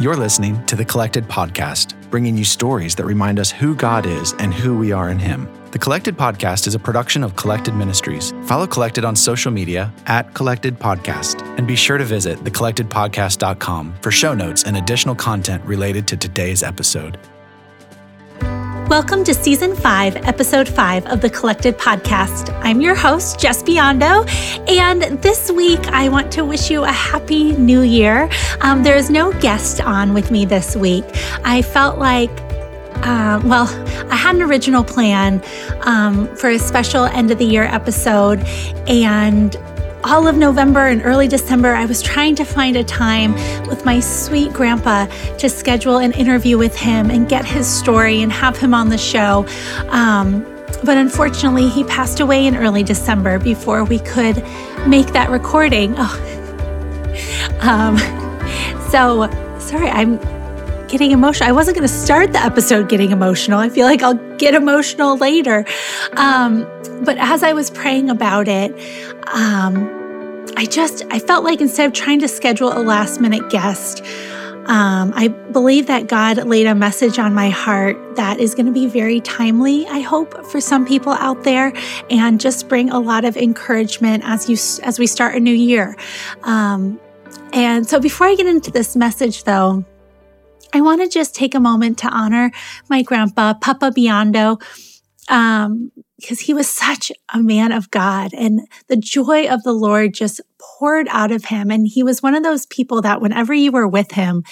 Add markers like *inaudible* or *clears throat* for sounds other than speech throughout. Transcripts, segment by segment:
You're listening to the Collected Podcast, bringing you stories that remind us who God is and who we are in Him. The Collected Podcast is a production of Collected Ministries. Follow Collected on social media at Collected Podcast, and be sure to visit thecollectedpodcast.com for show notes and additional content related to today's episode. Welcome to Season 5, Episode 5 of the Collected Podcast. I'm your host, Jes Biondo, and this week I want to wish you a happy new year. Um, there is no guest on with me this week. I felt like uh, well, I had an original plan um, for a special end of the year episode, and all of November and early December, I was trying to find a time with my sweet grandpa to schedule an interview with him and get his story and have him on the show. Um, but unfortunately, he passed away in early December before we could make that recording. Oh. *laughs* Um, so, sorry, I'm getting emotional. I wasn't going to start the episode getting emotional. I feel like I'll get emotional later. Um, but as I was praying about it, um, I just I felt like instead of trying to schedule a last minute guest, um, I believe that God laid a message on my heart that is going to be very timely, I hope, for some people out there, and just bring a lot of encouragement as you as we start a new year. Um, and so, before I get into this message, though, I want to just take a moment to honor my grandpa, Papa Biondo. Um, because he was such a man of God and the joy of the Lord just poured out of him. And he was one of those people that whenever you were with him,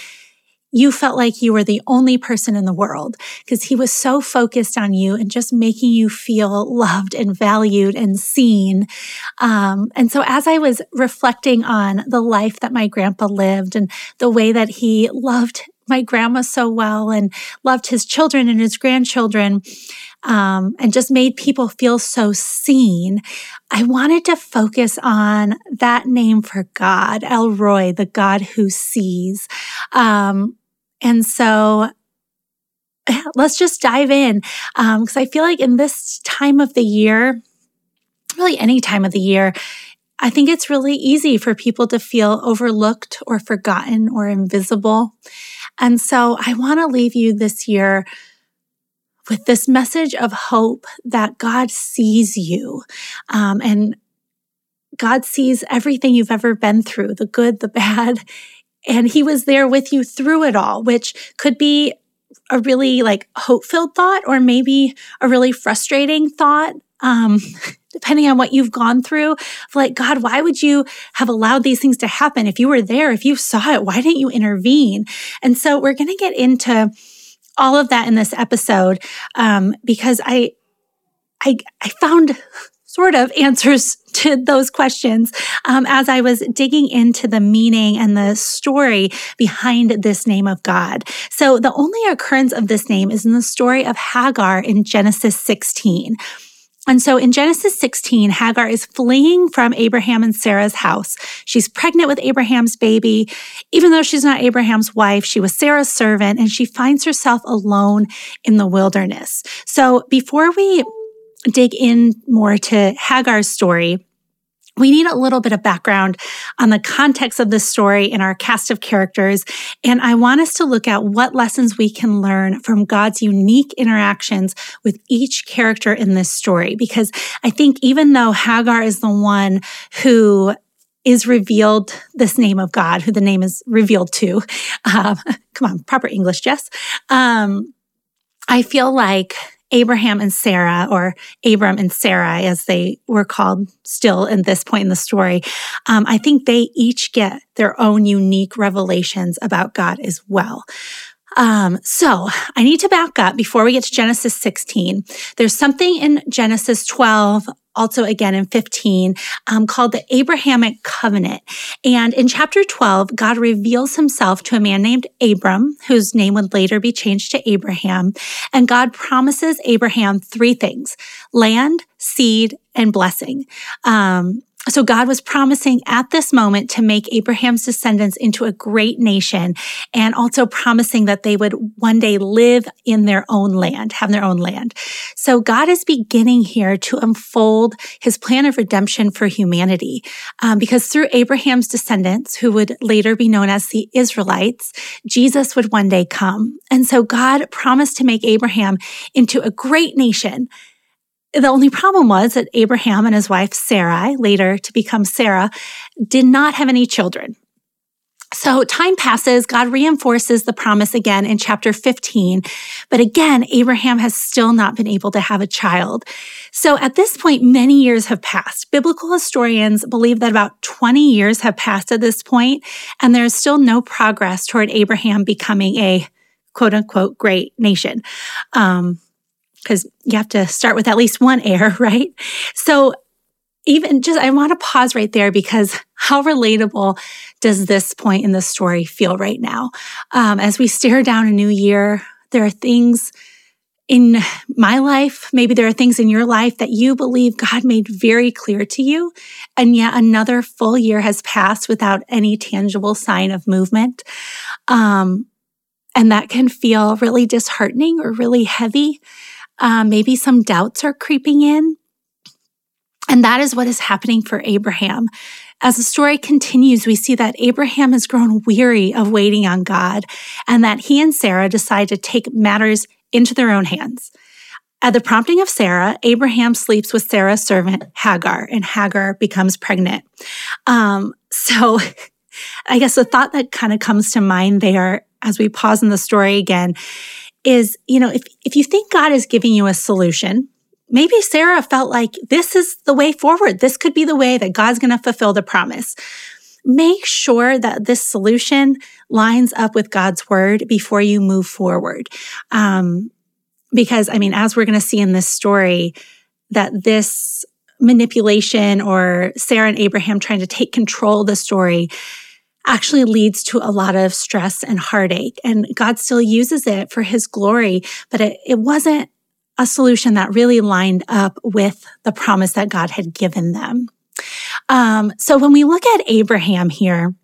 you felt like you were the only person in the world because he was so focused on you and just making you feel loved and valued and seen. Um, and so, as I was reflecting on the life that my grandpa lived and the way that he loved my grandma so well and loved his children and his grandchildren, um, and just made people feel so seen. I wanted to focus on that name for God, El Roi, the God who sees. Um, and so *laughs* let's just dive in because um, I feel like in this time of the year, really any time of the year, I think it's really easy for people to feel overlooked or forgotten or invisible. And so I want to leave you this year with this message of hope that God sees you um, and God sees everything you've ever been through the good, the bad. *laughs* And He was there with you through it all, which could be a really like hope filled thought or maybe a really frustrating thought. Um, *laughs* depending on what you've gone through, like, God, why would you have allowed these things to happen? If you were there, if you saw it, why didn't you intervene? And so we're going to get into all of that in this episode um, because I, I, I found sort of answers to those questions um, as I was digging into the meaning and the story behind this name of God. So the only occurrence of this name is in the story of Hagar in Genesis 16. And so in Genesis 16, Hagar is fleeing from Abraham and Sarah's house. She's pregnant with Abraham's baby. Even though she's not Abraham's wife, she was Sarah's servant and she finds herself alone in the wilderness. So before we dig in more to Hagar's story, we need a little bit of background on the context of this story and our cast of characters. And I want us to look at what lessons we can learn from God's unique interactions with each character in this story. Because I think even though Hagar is the one who is revealed this name of God, who the name is revealed to, *laughs* um, come on, proper English, Jes. Um, I feel like Abraham and Sarah, or Abram and Sarah, as they were called still in this point in the story, um, I think they each get their own unique revelations about God as well. Um, so I need to back up before we get to Genesis 16. There's something in Genesis 12 also again in 15, um, called the Abrahamic Covenant. And in chapter 12, God reveals himself to a man named Abram, whose name would later be changed to Abraham. And God promises Abraham three things land, seed, and blessing. Um, So God was promising at this moment to make Abraham's descendants into a great nation and also promising that they would one day live in their own land, have their own land. So God is beginning here to unfold his plan of redemption for humanity um, because through Abraham's descendants, who would later be known as the Israelites, Jesus would one day come. And so God promised to make Abraham into a great nation the only problem was that Abraham and his wife Sarai, later to become Sarah, did not have any children. So time passes, God reinforces the promise again in chapter 15. But again, Abraham has still not been able to have a child. So at this point, many years have passed. Biblical historians believe that about 20 years have passed at this point, and there is still no progress toward Abraham becoming a quote unquote great nation. Um, because you have to start with at least one heir, *laughs* right? So even just, I want to pause right there because how relatable does this point in the story feel right now? Um, as we stare down a new year, there are things in my life, maybe there are things in your life that you believe God made very clear to you, and yet another full year has passed without any tangible sign of movement. Um, and that can feel really disheartening or really heavy. Uh, maybe some doubts are creeping in. And that is what is happening for Abraham. As the story continues, we see that Abraham has grown weary of waiting on God and that he and Sarah decide to take matters into their own hands. At the prompting of Sarah, Abraham sleeps with Sarah's servant Hagar, and Hagar becomes pregnant. Um, so *laughs* I guess the thought that kind of comes to mind there as we pause in the story again is, you know, if, if you think God is giving you a solution, maybe Sarah felt like this is the way forward. This could be the way that God's going to fulfill the promise. Make sure that this solution lines up with God's word before you move forward. Um, because, I mean, as we're going to see in this story, that this manipulation or Sarah and Abraham trying to take control of the story actually leads to a lot of stress and heartache. And God still uses it for his glory, but it, it wasn't a solution that really lined up with the promise that God had given them. Um, so when we look at Abraham here,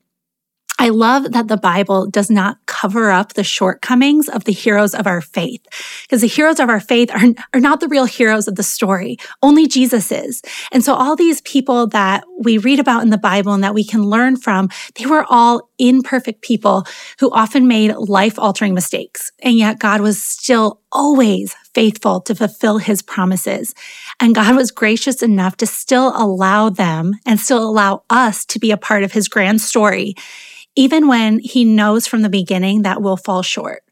I love that the Bible does not cover up the shortcomings of the heroes of our faith, because the heroes of our faith are, are not the real heroes of the story. Only Jesus is. And so all these people that we read about in the Bible and that we can learn from, they were all imperfect people who often made life altering mistakes. And yet God was still always faithful to fulfill his promises. And God was gracious enough to still allow them and still allow us to be a part of his grand story even when he knows from the beginning that we'll fall short.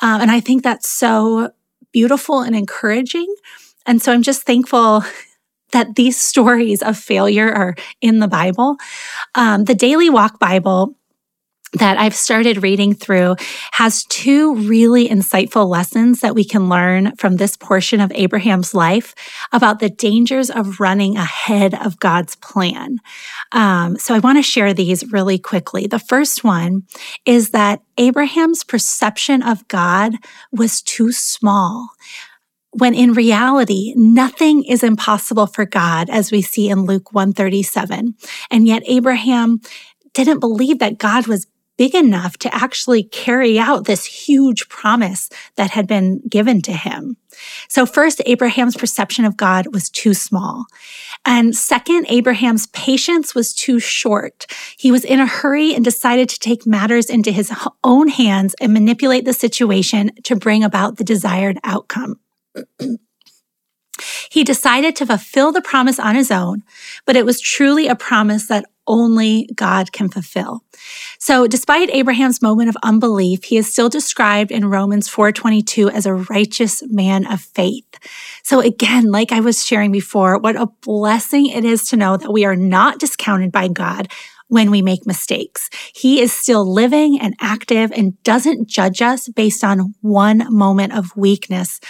Um, and I think that's so beautiful and encouraging. And so I'm just thankful *laughs* that these stories of failure are in the Bible. Um, the Daily Walk Bible that I've started reading through has two really insightful lessons that we can learn from this portion of Abraham's life about the dangers of running ahead of God's plan. Um, so I want to share these really quickly. The first one is that Abraham's perception of God was too small when in reality, nothing is impossible for God, as we see in Luke 137. And yet Abraham didn't believe that God was big enough to actually carry out this huge promise that had been given to him. So first, Abraham's perception of God was too small. And second, Abraham's patience was too short. He was in a hurry and decided to take matters into his own hands and manipulate the situation to bring about the desired outcome. *clears throat* he decided to fulfill the promise on his own, but it was truly a promise that only God can fulfill. So despite Abraham's moment of unbelief, he is still described in Romans 4:22 as a righteous man of faith. So again, like I was sharing before, what a blessing it is to know that we are not discounted by God when we make mistakes. He is still living and active and doesn't judge us based on one moment of weakness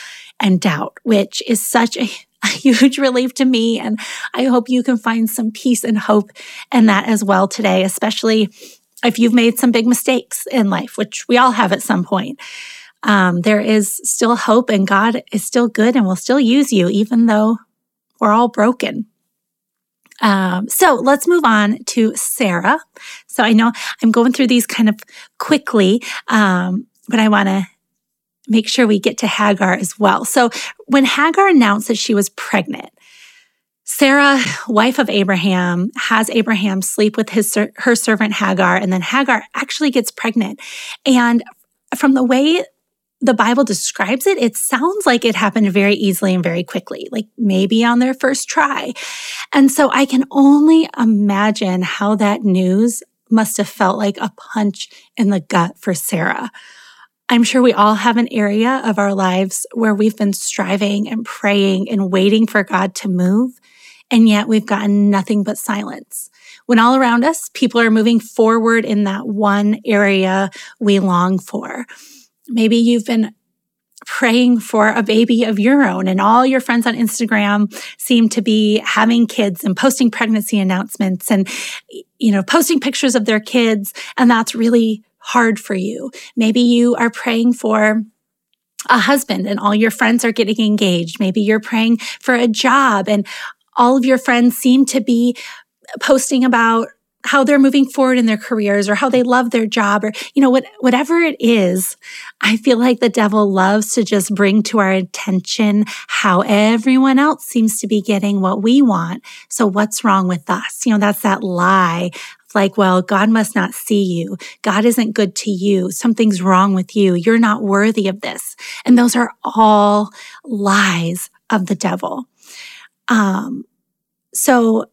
and doubt, which is such a *laughs* a huge relief to me. And I hope you can find some peace and hope in that as well today, especially if you've made some big mistakes in life, which we all have at some point. Um, there is still hope and God is still good and will still use you, even though we're all broken. Um, so let's move on to Sarah. So I know I'm going through these kind of quickly, um, but I want to make sure we get to Hagar as well. So when Hagar announced that she was pregnant, Sarah, wife of Abraham, has Abraham sleep with his her servant Hagar, and then Hagar actually gets pregnant. And from the way the Bible describes it, it sounds like it happened very easily and very quickly, like maybe on their first try. And so I can only imagine how that news must have felt like a punch in the gut for Sarah. I'm sure we all have an area of our lives where we've been striving and praying and waiting for God to move and yet we've gotten nothing but silence. When all around us, people are moving forward in that one area we long for. Maybe you've been praying for a baby of your own and all your friends on Instagram seem to be having kids and posting pregnancy announcements and, you know, posting pictures of their kids. And that's really hard for you. Maybe you are praying for a husband and all your friends are getting engaged. Maybe you're praying for a job and all of your friends seem to be posting about how they're moving forward in their careers or how they love their job or you know what whatever it is i feel like the devil loves to just bring to our attention how everyone else seems to be getting what we want so what's wrong with us you know that's that lie like well god must not see you. God isn't good to you. Something's wrong with you. You're not worthy of this. And those are all lies of the devil. Um, so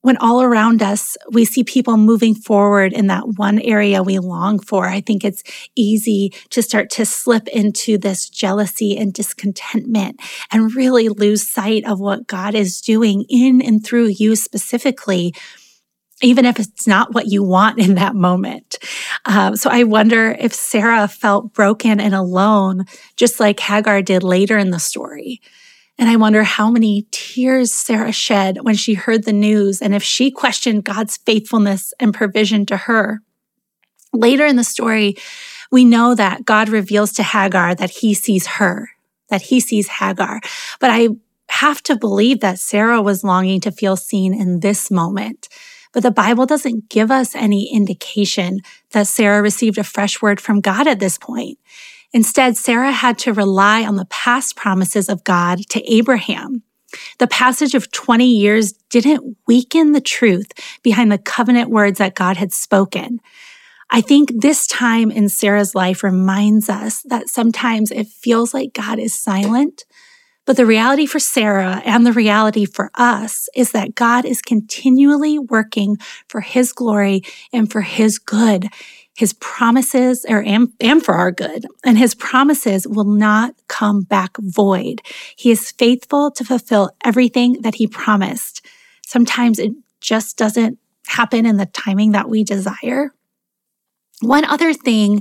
when all around us we see people moving forward in that one area we long for, I think it's easy to start to slip into this jealousy and discontentment and really lose sight of what God is doing in and through you specifically even if it's not what you want in that moment. Um, so I wonder if Sarah felt broken and alone, just like Hagar did later in the story. And I wonder how many tears Sarah shed when she heard the news and if she questioned God's faithfulness and provision to her. Later in the story, we know that God reveals to Hagar that he sees her, that he sees Hagar. But I have to believe that Sarah was longing to feel seen in this moment. But the Bible doesn't give us any indication that Sarah received a fresh word from God at this point. Instead, Sarah had to rely on the past promises of God to Abraham. The passage of 20 years didn't weaken the truth behind the covenant words that God had spoken. I think this time in Sarah's life reminds us that sometimes it feels like God is silent. But the reality for Sarah and the reality for us is that God is continually working for his glory and for his good his promises are and, and for our good and his promises will not come back void. He is faithful to fulfill everything that he promised. Sometimes it just doesn't happen in the timing that we desire. One other thing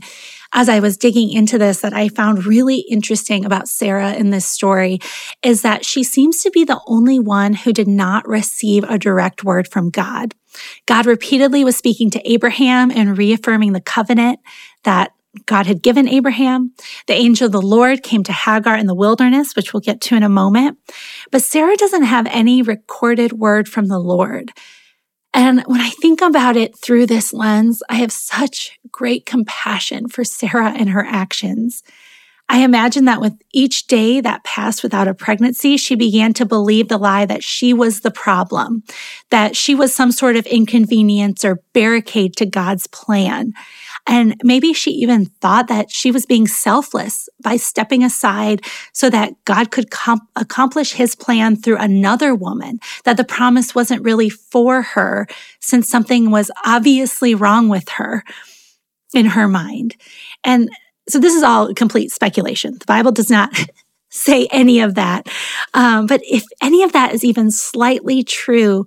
as I was digging into this that I found really interesting about Sarah in this story is that she seems to be the only one who did not receive a direct word from God. God repeatedly was speaking to Abraham and reaffirming the covenant that God had given Abraham. The angel of the Lord came to Hagar in the wilderness, which we'll get to in a moment. But Sarah doesn't have any recorded word from the Lord. And when I think about it through this lens, I have such great compassion for Sarah and her actions. I imagine that with each day that passed without a pregnancy, she began to believe the lie that she was the problem, that she was some sort of inconvenience or barricade to God's plan. And maybe she even thought that she was being selfless by stepping aside so that God could com- accomplish his plan through another woman, that the promise wasn't really for her since something was obviously wrong with her in her mind. And so this is all complete speculation. The Bible does not *laughs* say any of that. Um, but if any of that is even slightly true,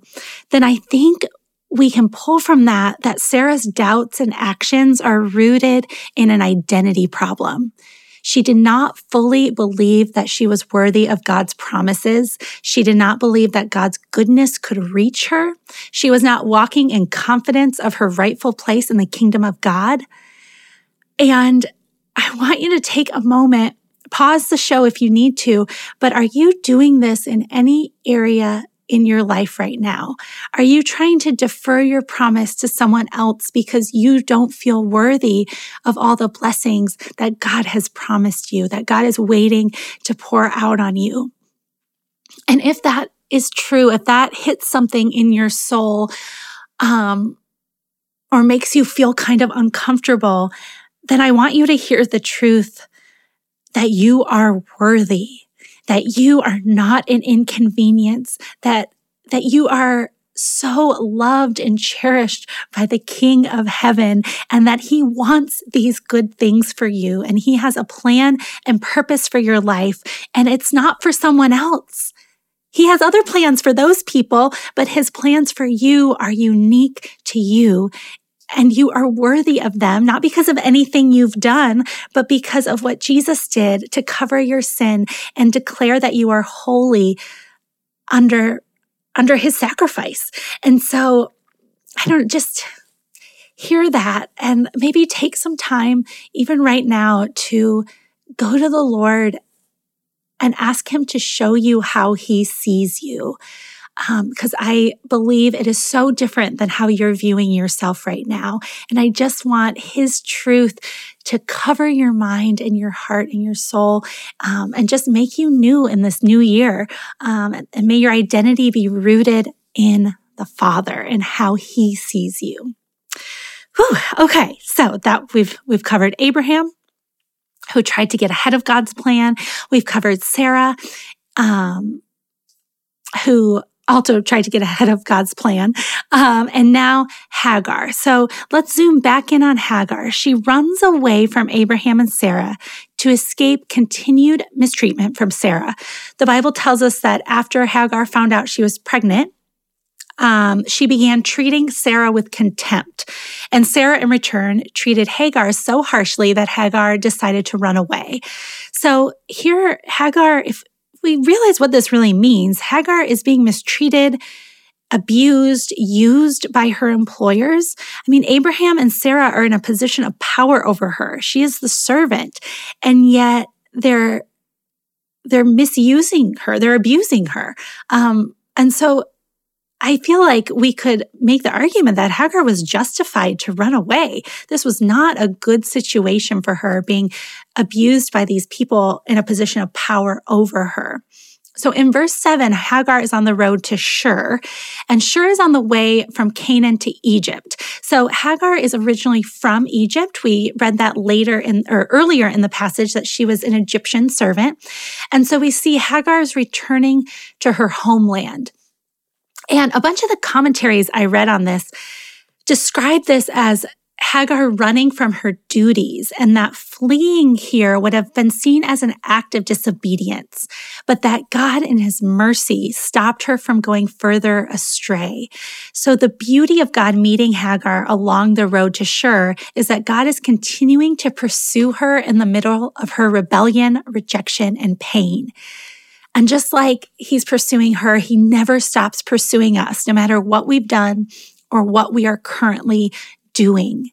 then I think we can pull from that that Sarah's doubts and actions are rooted in an identity problem. She did not fully believe that she was worthy of God's promises. She did not believe that God's goodness could reach her. She was not walking in confidence of her rightful place in the kingdom of God. And I want you to take a moment, pause the show if you need to, but are you doing this in any area in your life right now? Are you trying to defer your promise to someone else because you don't feel worthy of all the blessings that God has promised you, that God is waiting to pour out on you? And if that is true, if that hits something in your soul, um, or makes you feel kind of uncomfortable, then I want you to hear the truth that you are worthy, that you are not an inconvenience, that, that you are so loved and cherished by the King of heaven and that he wants these good things for you and he has a plan and purpose for your life and it's not for someone else. He has other plans for those people, but his plans for you are unique to you. And you are worthy of them, not because of anything you've done, but because of what Jesus did to cover your sin and declare that you are holy under, under his sacrifice. And so I don't just hear that and maybe take some time, even right now, to go to the Lord and ask him to show you how he sees you. Because um, I believe it is so different than how you're viewing yourself right now. And I just want his truth to cover your mind and your heart and your soul um, and just make you new in this new year. Um, and may your identity be rooted in the Father and how he sees you. Whew, okay, so that we've we've covered Abraham, who tried to get ahead of God's plan. We've covered Sarah, um, who also tried to get ahead of God's plan. Um, and now Hagar. So let's zoom back in on Hagar. She runs away from Abraham and Sarah to escape continued mistreatment from Sarah. The Bible tells us that after Hagar found out she was pregnant, um, she began treating Sarah with contempt. And Sarah, in return, treated Hagar so harshly that Hagar decided to run away. So here, Hagar, if we realize what this really means, Hagar is being mistreated, abused, used by her employers. I mean, Abraham and Sarah are in a position of power over her. She is the servant. And yet they're they're misusing her. They're abusing her. Um, and so I feel like we could make the argument that Hagar was justified to run away. This was not a good situation for her being abused by these people in a position of power over her. So in verse 7, Hagar is on the road to Shur, and Shur is on the way from Canaan to Egypt. So Hagar is originally from Egypt. We read that later in or earlier in the passage that she was an Egyptian servant. And so we see Hagar is returning to her homeland. And a bunch of the commentaries I read on this describe this as Hagar running from her duties and that fleeing here would have been seen as an act of disobedience, but that God in his mercy stopped her from going further astray. So the beauty of God meeting Hagar along the road to Shur is that God is continuing to pursue her in the middle of her rebellion, rejection, and pain. And just like he's pursuing her, he never stops pursuing us, no matter what we've done or what we are currently doing.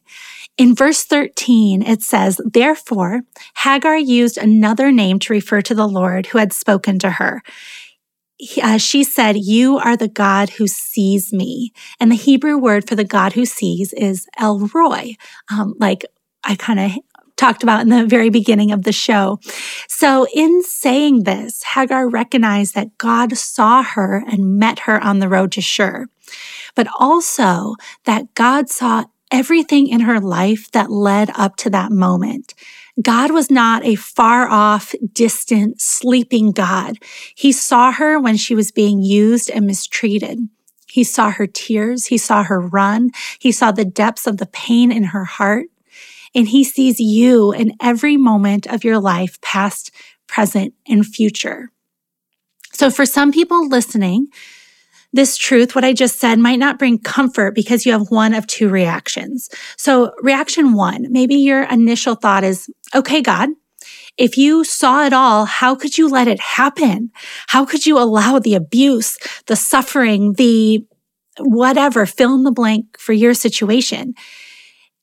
In verse 13, it says, Therefore, Hagar used another name to refer to the Lord who had spoken to her. Uh, she said, You are the God who sees me. And the Hebrew word for the God who sees is El Roi, um, like I kind of talked about in the very beginning of the show. So in saying this, Hagar recognized that God saw her and met her on the road to Shur, but also that God saw everything in her life that led up to that moment. God was not a far off, distant, sleeping God. He saw her when she was being used and mistreated. He saw her tears. He saw her run. He saw the depths of the pain in her heart and he sees you in every moment of your life, past, present, and future. So for some people listening, this truth, what I just said, might not bring comfort because you have one of two reactions. So reaction one, maybe your initial thought is, okay, God, if you saw it all, how could you let it happen? How could you allow the abuse, the suffering, the whatever, fill in the blank for your situation?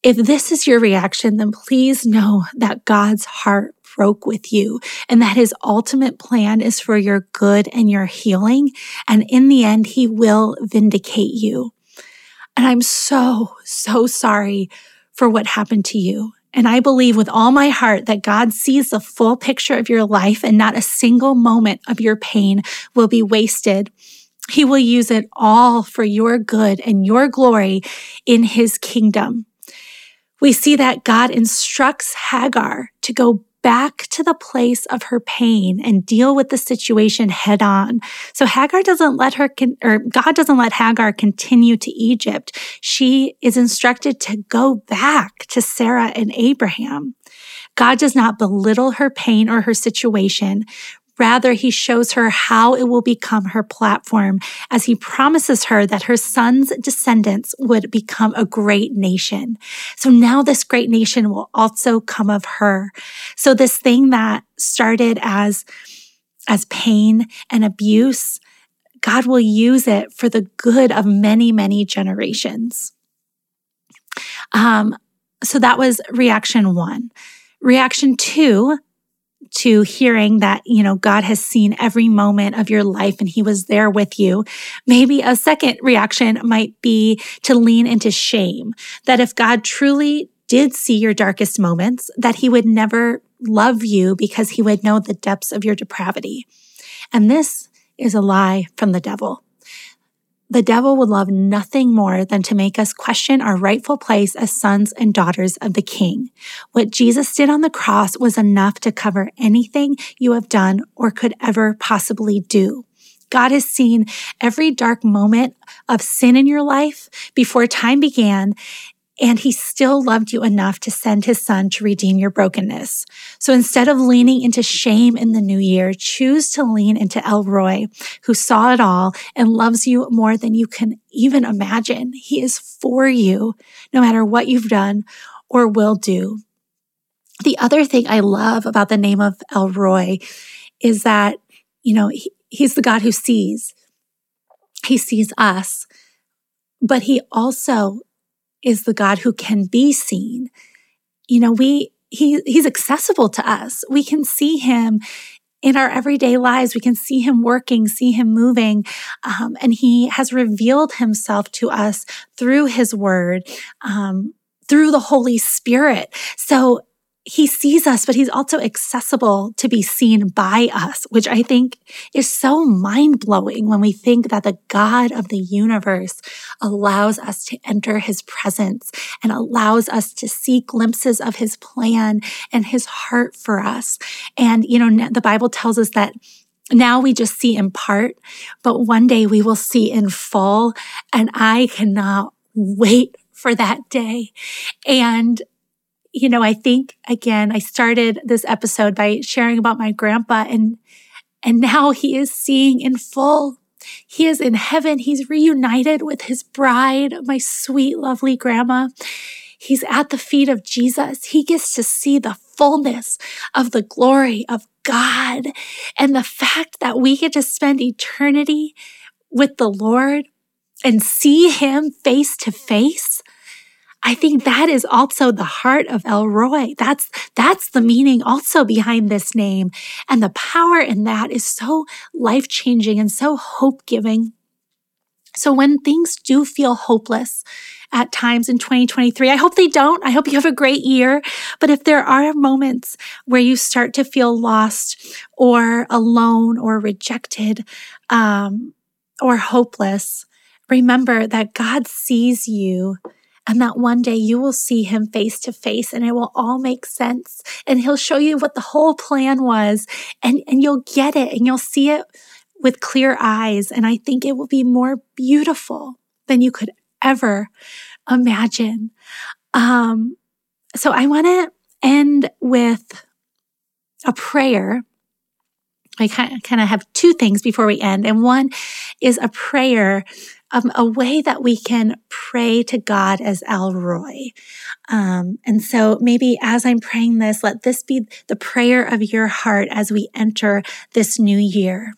If this is your reaction, then please know that God's heart broke with you and that his ultimate plan is for your good and your healing. And in the end, he will vindicate you. And I'm so, so sorry for what happened to you. And I believe with all my heart that God sees the full picture of your life and not a single moment of your pain will be wasted. He will use it all for your good and your glory in his kingdom. We see that God instructs Hagar to go back to the place of her pain and deal with the situation head on. So Hagar doesn't let her, con- or God doesn't let Hagar continue to Egypt. She is instructed to go back to Sarah and Abraham. God does not belittle her pain or her situation. Rather, he shows her how it will become her platform as he promises her that her son's descendants would become a great nation. So now this great nation will also come of her. So this thing that started as, as pain and abuse, God will use it for the good of many, many generations. Um, so that was reaction one. Reaction two to hearing that, you know, God has seen every moment of your life and he was there with you. Maybe a second reaction might be to lean into shame that if God truly did see your darkest moments, that he would never love you because he would know the depths of your depravity. And this is a lie from the devil. The devil would love nothing more than to make us question our rightful place as sons and daughters of the King. What Jesus did on the cross was enough to cover anything you have done or could ever possibly do. God has seen every dark moment of sin in your life before time began, and he still loved you enough to send his son to redeem your brokenness. So instead of leaning into shame in the new year, choose to lean into El Roi, who saw it all and loves you more than you can even imagine. He is for you, no matter what you've done or will do. The other thing I love about the name of El Roi is that, you know, he, he's the God who sees. He sees us, but he also is the God who can be seen. You know, we, he, he's accessible to us. We can see him in our everyday lives. We can see him working, see him moving. Um, and he has revealed himself to us through his word, um, through the Holy Spirit. So he sees us, but he's also accessible to be seen by us, which I think is so mind blowing when we think that the God of the universe allows us to enter his presence and allows us to see glimpses of his plan and his heart for us. And, you know, the Bible tells us that now we just see in part, but one day we will see in full. And I cannot wait for that day. And you know, I think again, I started this episode by sharing about my grandpa and, and now he is seeing in full. He is in heaven. He's reunited with his bride, my sweet, lovely grandma. He's at the feet of Jesus. He gets to see the fullness of the glory of God and the fact that we get to spend eternity with the Lord and see him face to face. I think that is also the heart of El Roi. That's, that's the meaning also behind this name. And the power in that is so life changing and so hope giving. So when things do feel hopeless at times in 2023, I hope they don't. I hope you have a great year. But if there are moments where you start to feel lost or alone or rejected, um, or hopeless, remember that God sees you and that one day you will see him face to face and it will all make sense. And he'll show you what the whole plan was and, and you'll get it and you'll see it with clear eyes. And I think it will be more beautiful than you could ever imagine. Um, so I want to end with a prayer. I kind of have two things before we end. And one is a prayer um, a way that we can pray to God as El Roi. Um, and so maybe as I'm praying this, let this be the prayer of your heart as we enter this new year.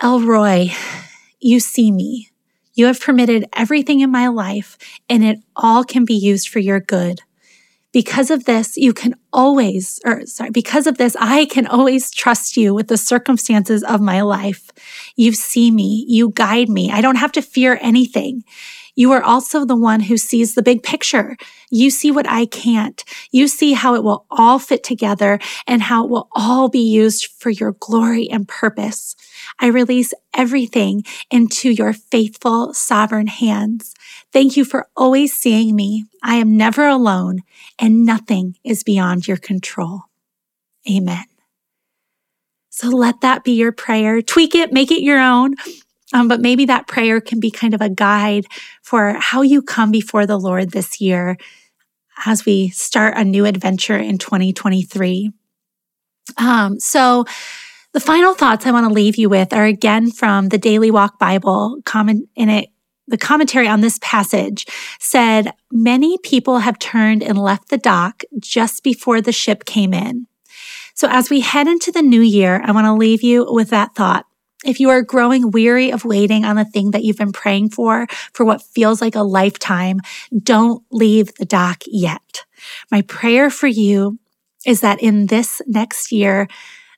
El Roi, you see me. You have permitted everything in my life, and it all can be used for your good. Because of this, you can always, or sorry, because of this, I can always trust you with the circumstances of my life. You see me, you guide me. I don't have to fear anything. You are also the one who sees the big picture. You see what I can't. You see how it will all fit together and how it will all be used for your glory and purpose. I release everything into your faithful, sovereign hands. Thank you for always seeing me. I am never alone and nothing is beyond your control. Amen. So let that be your prayer. Tweak it, make it your own. Um, but maybe that prayer can be kind of a guide for how you come before the Lord this year as we start a new adventure in 2023. Um, so, the final thoughts I want to leave you with are again from the Daily Walk Bible. Comment in it, the commentary on this passage said, Many people have turned and left the dock just before the ship came in. So, as we head into the new year, I want to leave you with that thought. If you are growing weary of waiting on the thing that you've been praying for, for what feels like a lifetime, don't leave the dock yet. My prayer for you is that in this next year,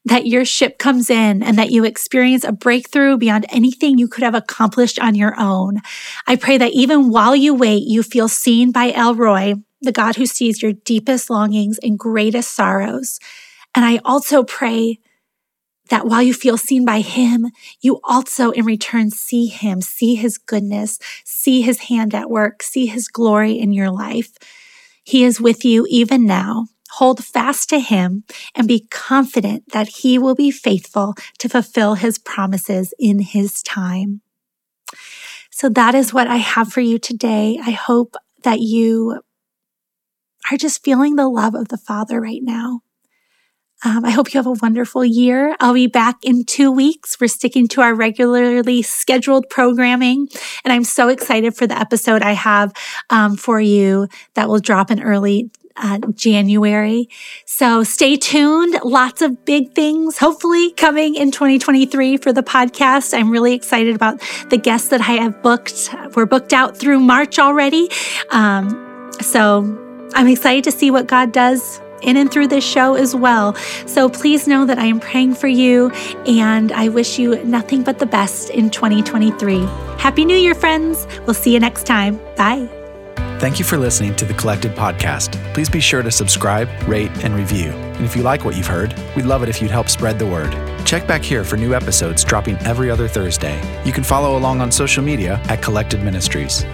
that your ship comes in and that you experience a breakthrough beyond anything you could have accomplished on your own. I pray that even while you wait, you feel seen by El Roi, the God who sees your deepest longings and greatest sorrows. And I also pray that while you feel seen by him, you also in return see him, see his goodness, see his hand at work, see his glory in your life. He is with you even now. Hold fast to him and be confident that he will be faithful to fulfill his promises in his time. So that is what I have for you today. I hope that you are just feeling the love of the Father right now. Um, I hope you have a wonderful year. I'll be back in two weeks. We're sticking to our regularly scheduled programming. And I'm so excited for the episode I have um, for you that will drop in early uh, January. So stay tuned. Lots of big things, hopefully, coming in 2023 for the podcast. I'm really excited about the guests that I have booked. We're booked out through March already. Um, so I'm excited to see what God does in and through this show as well. So please know that I am praying for you and I wish you nothing but the best in 2023. Happy New Year, friends. We'll see you next time. Bye. Thank you for listening to the Collected Podcast. Please be sure to subscribe, rate, and review. And if you like what you've heard, we'd love it if you'd help spread the word. Check back here for new episodes dropping every other Thursday. You can follow along on social media at Collected Ministries.